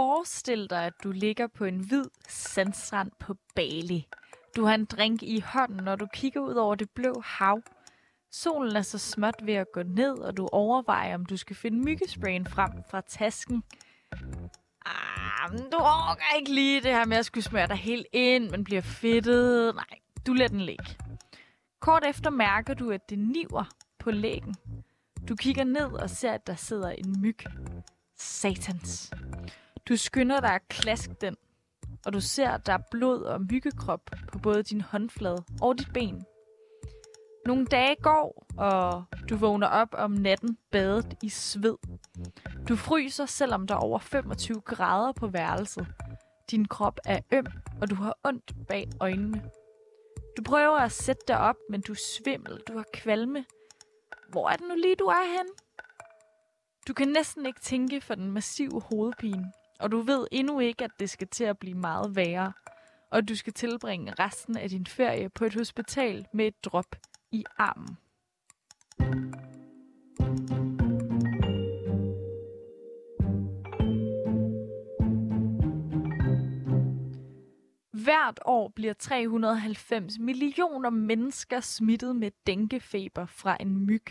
forestille dig, at du ligger på en hvid sandstrand på Bali. Du har en drink i hånden, når du kigger ud over det blå hav. Solen er så småt ved at gå ned, og du overvejer, om du skal finde myggesprayen frem fra tasken. Ah, men du orker ikke lige det her med at skulle smøre dig helt ind, men bliver fedtet. Nej, du lader den ligge. Kort efter mærker du, at det niver på lægen. Du kigger ned og ser, at der sidder en myg. Satans. Du skynder dig at klaske den, og du ser, at der er blod og myggekrop på både din håndflade og dit ben. Nogle dage går, og du vågner op om natten badet i sved. Du fryser, selvom der er over 25 grader på værelset. Din krop er øm, og du har ondt bag øjnene. Du prøver at sætte dig op, men du er svimmel, du har kvalme. Hvor er det nu lige, du er hen? Du kan næsten ikke tænke for den massive hovedpine, og du ved endnu ikke, at det skal til at blive meget værre, og du skal tilbringe resten af din ferie på et hospital med et drop i armen. Hvert år bliver 390 millioner mennesker smittet med denguefeber fra en myg.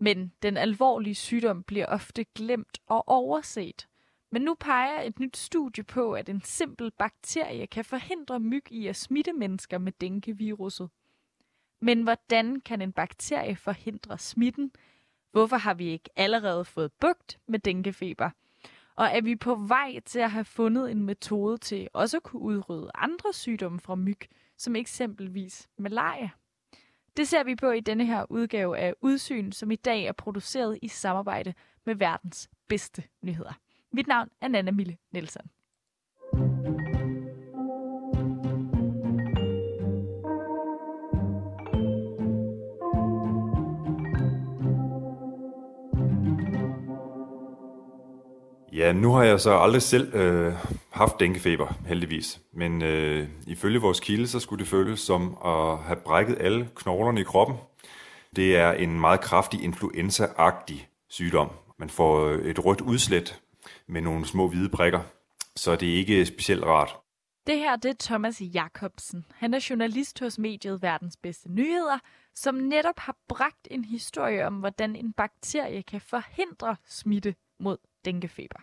Men den alvorlige sygdom bliver ofte glemt og overset. Men nu peger et nyt studie på, at en simpel bakterie kan forhindre myg i at smitte mennesker med dengue-viruset. Men hvordan kan en bakterie forhindre smitten? Hvorfor har vi ikke allerede fået bugt med denguefeber? Og er vi på vej til at have fundet en metode til også at kunne udrydde andre sygdomme fra myg, som eksempelvis malaria? Det ser vi på i denne her udgave af Udsyn, som i dag er produceret i samarbejde med verdens bedste nyheder. Mit navn er Nana Mille Nielsen. Ja, nu har jeg så aldrig selv øh, haft denguefeber, heldigvis. Men øh, ifølge vores kilde, så skulle det føles som at have brækket alle knoglerne i kroppen. Det er en meget kraftig influenza-agtig sygdom. Man får øh, et rødt udslæt med nogle små hvide prikker, så det er ikke specielt rart. Det her det er Thomas Jacobsen. Han er journalist hos mediet Verdens Bedste Nyheder, som netop har bragt en historie om, hvordan en bakterie kan forhindre smitte mod denguefeber.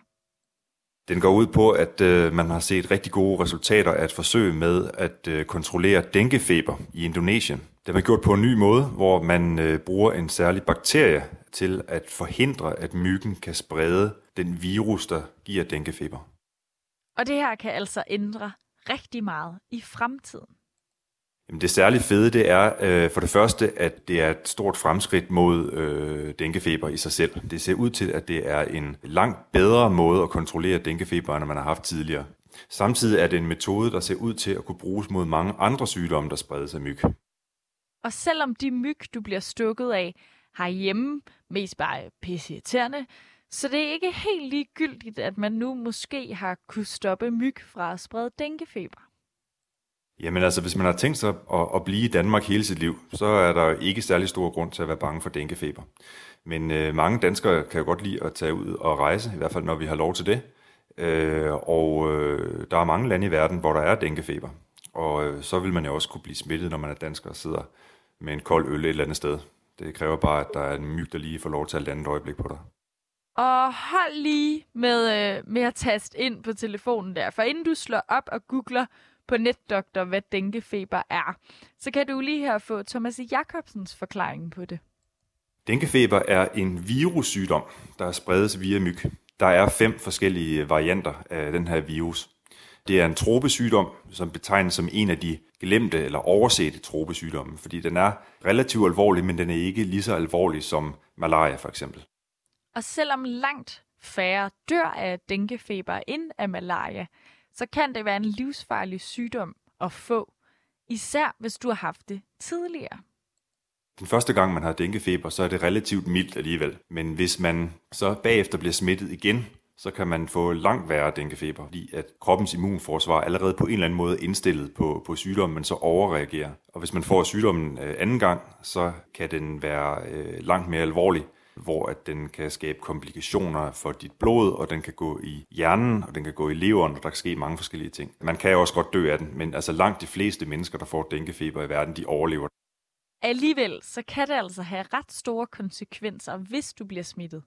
Den går ud på, at øh, man har set rigtig gode resultater af et forsøg med at øh, kontrollere denguefeber i Indonesien. Det har man gjort på en ny måde, hvor man øh, bruger en særlig bakterie til at forhindre, at myggen kan sprede den virus, der giver denguefeber. Og det her kan altså ændre rigtig meget i fremtiden. Jamen det særligt fede, det er øh, for det første, at det er et stort fremskridt mod øh, denguefeber i sig selv. Det ser ud til, at det er en langt bedre måde at kontrollere denguefeber, end man har haft tidligere. Samtidig er det en metode, der ser ud til at kunne bruges mod mange andre sygdomme, der spredes af myg. Og selvom de myg, du bliver stukket af herhjemme, mest bare pisseirriterende, så det er ikke helt ligegyldigt, at man nu måske har kunne stoppe myg fra at sprede denguefeber. Jamen altså, hvis man har tænkt sig at, at blive i Danmark hele sit liv, så er der ikke særlig stor grund til at være bange for denguefeber. Men øh, mange danskere kan jo godt lide at tage ud og rejse, i hvert fald når vi har lov til det. Øh, og øh, der er mange lande i verden, hvor der er denguefeber. Og øh, så vil man jo også kunne blive smittet, når man er dansker og sidder med en kold øl et eller andet sted. Det kræver bare, at der er en myg, der lige får lov til at lande et øjeblik på dig. Og hold lige med, øh, med at taste ind på telefonen der, for inden du slår op og googler på netdoktor, hvad denguefeber er, så kan du lige her få Thomas Jacobsens forklaring på det. Denguefeber er en virussygdom, der spredes via myg. Der er fem forskellige varianter af den her virus. Det er en tropesygdom, som betegnes som en af de glemte eller oversete tropesygdomme, fordi den er relativt alvorlig, men den er ikke lige så alvorlig som malaria for eksempel. Og selvom langt færre dør af denguefeber end af malaria, så kan det være en livsfarlig sygdom at få, især hvis du har haft det tidligere. Den første gang, man har denguefeber, så er det relativt mildt alligevel. Men hvis man så bagefter bliver smittet igen, så kan man få langt værre denguefeber, fordi at kroppens immunforsvar allerede på en eller anden måde er indstillet på, på sygdommen, men så overreagerer. Og hvis man får sygdommen øh, anden gang, så kan den være øh, langt mere alvorlig, hvor at den kan skabe komplikationer for dit blod, og den kan gå i hjernen, og den kan gå i leveren, og der kan ske mange forskellige ting. Man kan også godt dø af den, men altså langt de fleste mennesker, der får denguefeber i verden, de overlever. Alligevel så kan det altså have ret store konsekvenser, hvis du bliver smittet.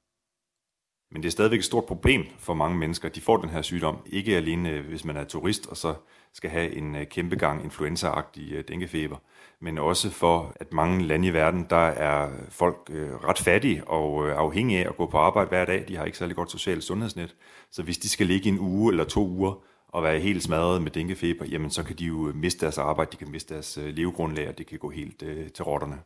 Men det er stadigvæk et stort problem for mange mennesker. De får den her sygdom, ikke alene øh, hvis man er turist og så skal have en øh, kæmpe gang influenzaagtig øh, denguefeber, men også for, at mange lande i verden, der er folk ret fattige og afhængige af at gå på arbejde hver dag. De har ikke særlig godt socialt sundhedsnet. Så hvis de skal ligge en uge eller to uger og være helt smadret med denguefeber, jamen så kan de jo miste deres arbejde, de kan miste deres levegrundlag, og det kan gå helt til rotterne.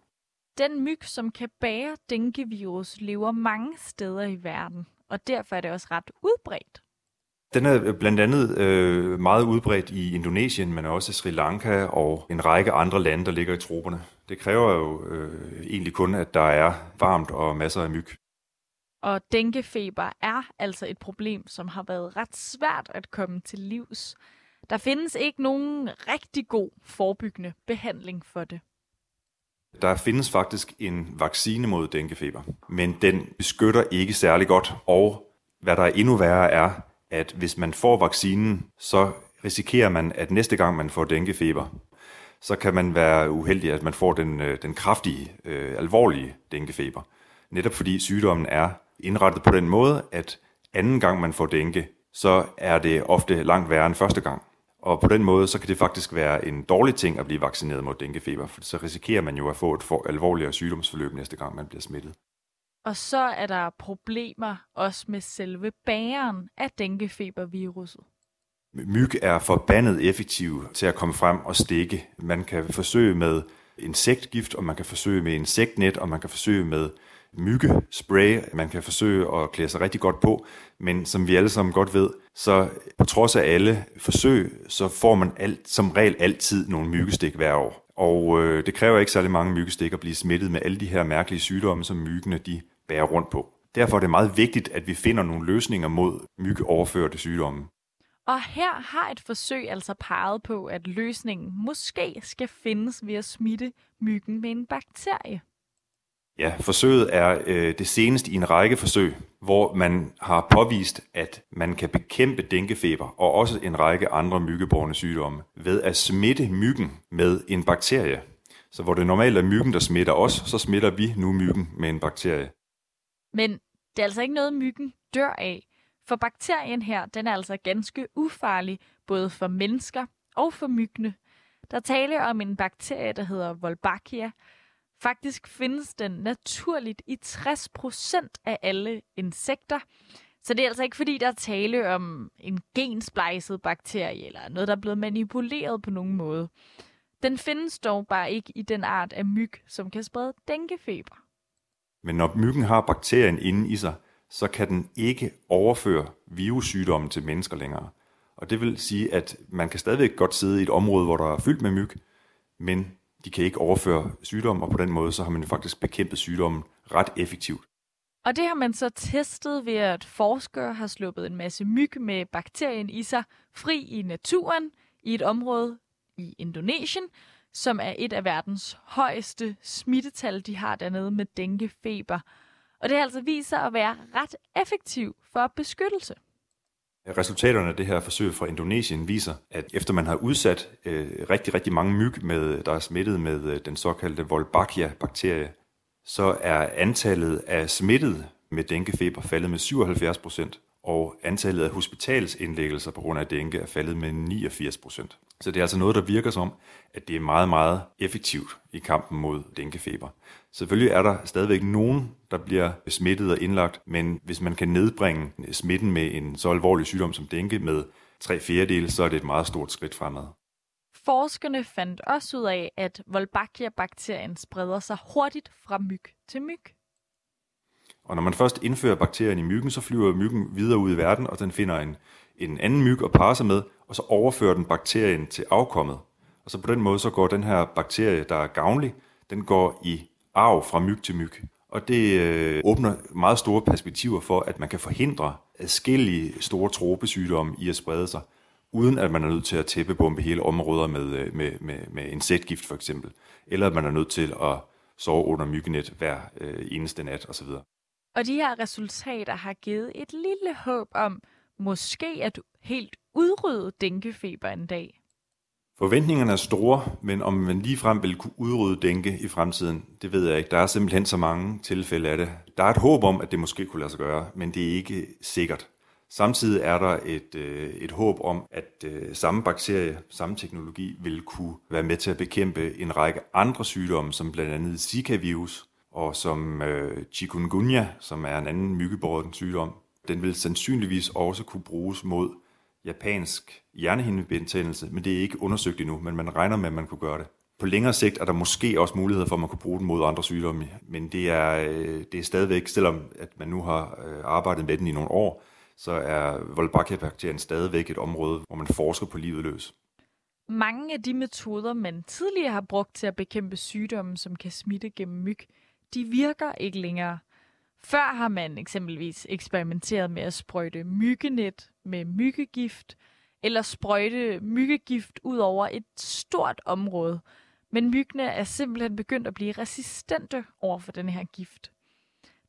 Den myg, som kan bære denguevirus, lever mange steder i verden, og derfor er det også ret udbredt. Den er blandt andet øh, meget udbredt i Indonesien, men også Sri Lanka og en række andre lande, der ligger i troberne. Det kræver jo øh, egentlig kun, at der er varmt og masser af myg. Og denguefeber er altså et problem, som har været ret svært at komme til livs. Der findes ikke nogen rigtig god forebyggende behandling for det. Der findes faktisk en vaccine mod denguefeber, men den beskytter ikke særlig godt. Og hvad der er endnu værre er, at hvis man får vaccinen, så risikerer man, at næste gang man får denguefeber, så kan man være uheldig, at man får den, øh, den kraftige, øh, alvorlige denguefeber. Netop fordi sygdommen er indrettet på den måde, at anden gang man får dengue, så er det ofte langt værre end første gang. Og på den måde, så kan det faktisk være en dårlig ting at blive vaccineret mod denguefeber, for så risikerer man jo at få et for alvorligere sygdomsforløb næste gang, man bliver smittet. Og så er der problemer også med selve bæren af denguefeberviruset. Myg er forbandet effektiv til at komme frem og stikke. Man kan forsøge med insektgift, og man kan forsøge med insektnet, og man kan forsøge med myggespray. Man kan forsøge at klæde sig rigtig godt på, men som vi alle sammen godt ved, så på trods af alle forsøg, så får man alt, som regel altid nogle myggestik hver år. Og øh, det kræver ikke særlig mange myggestik at blive smittet med alle de her mærkelige sygdomme, som myggene de bærer rundt på. Derfor er det meget vigtigt, at vi finder nogle løsninger mod myggeoverførte sygdomme. Og her har et forsøg altså peget på, at løsningen måske skal findes ved at smitte myggen med en bakterie. Ja, forsøget er øh, det seneste i en række forsøg, hvor man har påvist, at man kan bekæmpe denguefeber og også en række andre myggeborne sygdomme ved at smitte myggen med en bakterie. Så hvor det normalt er myggen, der smitter os, så smitter vi nu myggen med en bakterie. Men det er altså ikke noget, myggen dør af. For bakterien her, den er altså ganske ufarlig, både for mennesker og for myggene. Der taler om en bakterie, der hedder Wolbachia, Faktisk findes den naturligt i 60% af alle insekter. Så det er altså ikke fordi, der er tale om en gensplejset bakterie eller noget, der er blevet manipuleret på nogen måde. Den findes dog bare ikke i den art af myg, som kan sprede denguefeber. Men når myggen har bakterien inde i sig, så kan den ikke overføre virussygdommen til mennesker længere. Og det vil sige, at man kan stadigvæk godt sidde i et område, hvor der er fyldt med myg, men de kan ikke overføre sygdommen, og på den måde så har man faktisk bekæmpet sygdommen ret effektivt. Og det har man så testet ved, at forskere har sluppet en masse myg med bakterien i sig fri i naturen i et område i Indonesien, som er et af verdens højeste smittetal, de har dernede med denguefeber. Og det har altså vist sig at være ret effektiv for beskyttelse. Resultaterne af det her forsøg fra Indonesien viser, at efter man har udsat øh, rigtig, rigtig mange myg, med, der er smittet med øh, den såkaldte Wolbachia-bakterie, så er antallet af smittet med denguefeber faldet med 77 procent, og antallet af hospitalsindlæggelser på grund af dengue er faldet med 89 procent. Så det er altså noget, der virker som, at det er meget, meget effektivt i kampen mod denguefeber. Selvfølgelig er der stadigvæk nogen, der bliver smittet og indlagt, men hvis man kan nedbringe smitten med en så alvorlig sygdom som dengue med tre fjerdedele, så er det et meget stort skridt fremad. Forskerne fandt også ud af, at Wolbachia-bakterien spreder sig hurtigt fra myg til myg. Og når man først indfører bakterien i myggen, så flyver myggen videre ud i verden, og den finder en, en anden myg at parre sig med, og så overfører den bakterien til afkommet. Og så på den måde, så går den her bakterie, der er gavnlig, den går i arv fra myg til myg. Og det øh, åbner meget store perspektiver for, at man kan forhindre adskillige store tropesygdomme i at sprede sig, uden at man er nødt til at tæppebombe hele områder med, øh, med, med, med insektgift for eksempel, eller at man er nødt til at sove under myggenet hver øh, eneste nat osv. Og de her resultater har givet et lille håb om måske at helt udrydde denkefeber en dag. Forventningerne er store, men om man ligefrem vil kunne udrydde dengue i fremtiden, det ved jeg ikke. Der er simpelthen så mange tilfælde af det. Der er et håb om, at det måske kunne lade sig gøre, men det er ikke sikkert. Samtidig er der et, øh, et håb om, at øh, samme bakterie, samme teknologi vil kunne være med til at bekæmpe en række andre sygdomme, som blandt andet Zika-virus og som øh, chikungunya, som er en anden myggebåren sygdom. Den vil sandsynligvis også kunne bruges mod japansk hjernehindebetændelse, men det er ikke undersøgt endnu, men man regner med, at man kunne gøre det. På længere sigt er der måske også muligheder for, at man kunne bruge den mod andre sygdomme, men det er, øh, det er stadigvæk, selvom at man nu har øh, arbejdet med den i nogle år, så er Wolbachia-bakterien stadigvæk et område, hvor man forsker på livet løs. Mange af de metoder, man tidligere har brugt til at bekæmpe sygdomme, som kan smitte gennem myg, de virker ikke længere. Før har man eksempelvis eksperimenteret med at sprøjte myggenet med myggegift, eller sprøjte myggegift ud over et stort område. Men myggene er simpelthen begyndt at blive resistente over for den her gift.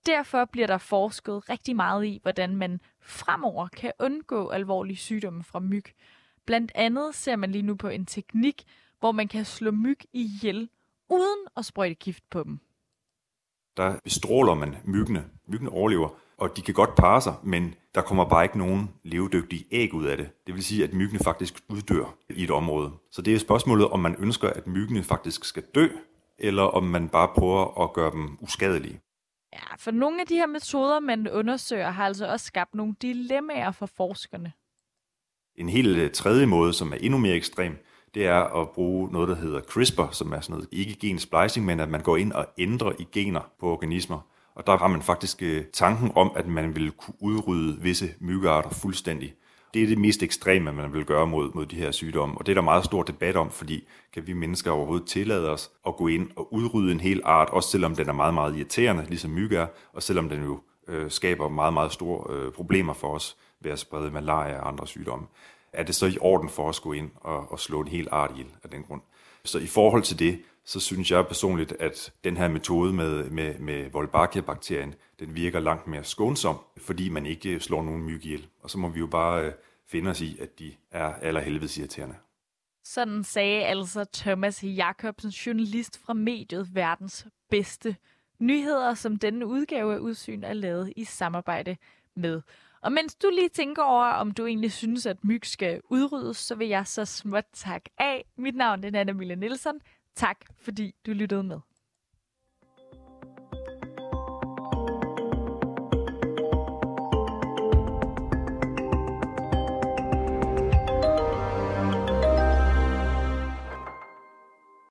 Derfor bliver der forsket rigtig meget i, hvordan man fremover kan undgå alvorlige sygdomme fra myg. Blandt andet ser man lige nu på en teknik, hvor man kan slå myg ihjel uden at sprøjte gift på dem. Der bestråler man myggene. Myggene overlever, og de kan godt parre sig, men der kommer bare ikke nogen levedygtige æg ud af det. Det vil sige, at myggene faktisk uddør i et område. Så det er spørgsmålet, om man ønsker, at myggene faktisk skal dø, eller om man bare prøver at gøre dem uskadelige. Ja, for nogle af de her metoder, man undersøger, har altså også skabt nogle dilemmaer for forskerne. En helt øh, tredje måde, som er endnu mere ekstrem, det er at bruge noget, der hedder CRISPR, som er sådan noget ikke gen splicing, men at man går ind og ændrer i gener på organismer. Og der har man faktisk øh, tanken om, at man vil kunne udrydde visse myggearter fuldstændig. Det er det mest ekstreme, man vil gøre mod, mod de her sygdomme. Og det er der meget stor debat om, fordi kan vi mennesker overhovedet tillade os at gå ind og udrydde en hel art, også selvom den er meget, meget irriterende, ligesom myg er, og selvom den jo øh, skaber meget, meget store øh, problemer for os ved at sprede malaria og andre sygdomme. Er det så i orden for at gå ind og, og slå en hel art ihjel af den grund? Så i forhold til det, så synes jeg personligt, at den her metode med, med, med Wolbachia-bakterien, den virker langt mere skånsom, fordi man ikke slår nogen myg ihjel. Og så må vi jo bare øh, finde os i, at de er allerhelvedes irriterende. Sådan sagde altså Thomas Jacobsen, journalist fra mediet Verdens Bedste Nyheder, som denne udgave af Udsyn er lavet i samarbejde med. Og mens du lige tænker over, om du egentlig synes, at myg skal udryddes, så vil jeg så småt tak af. Mit navn er Anna Mille Nielsen. Tak fordi du lyttede med.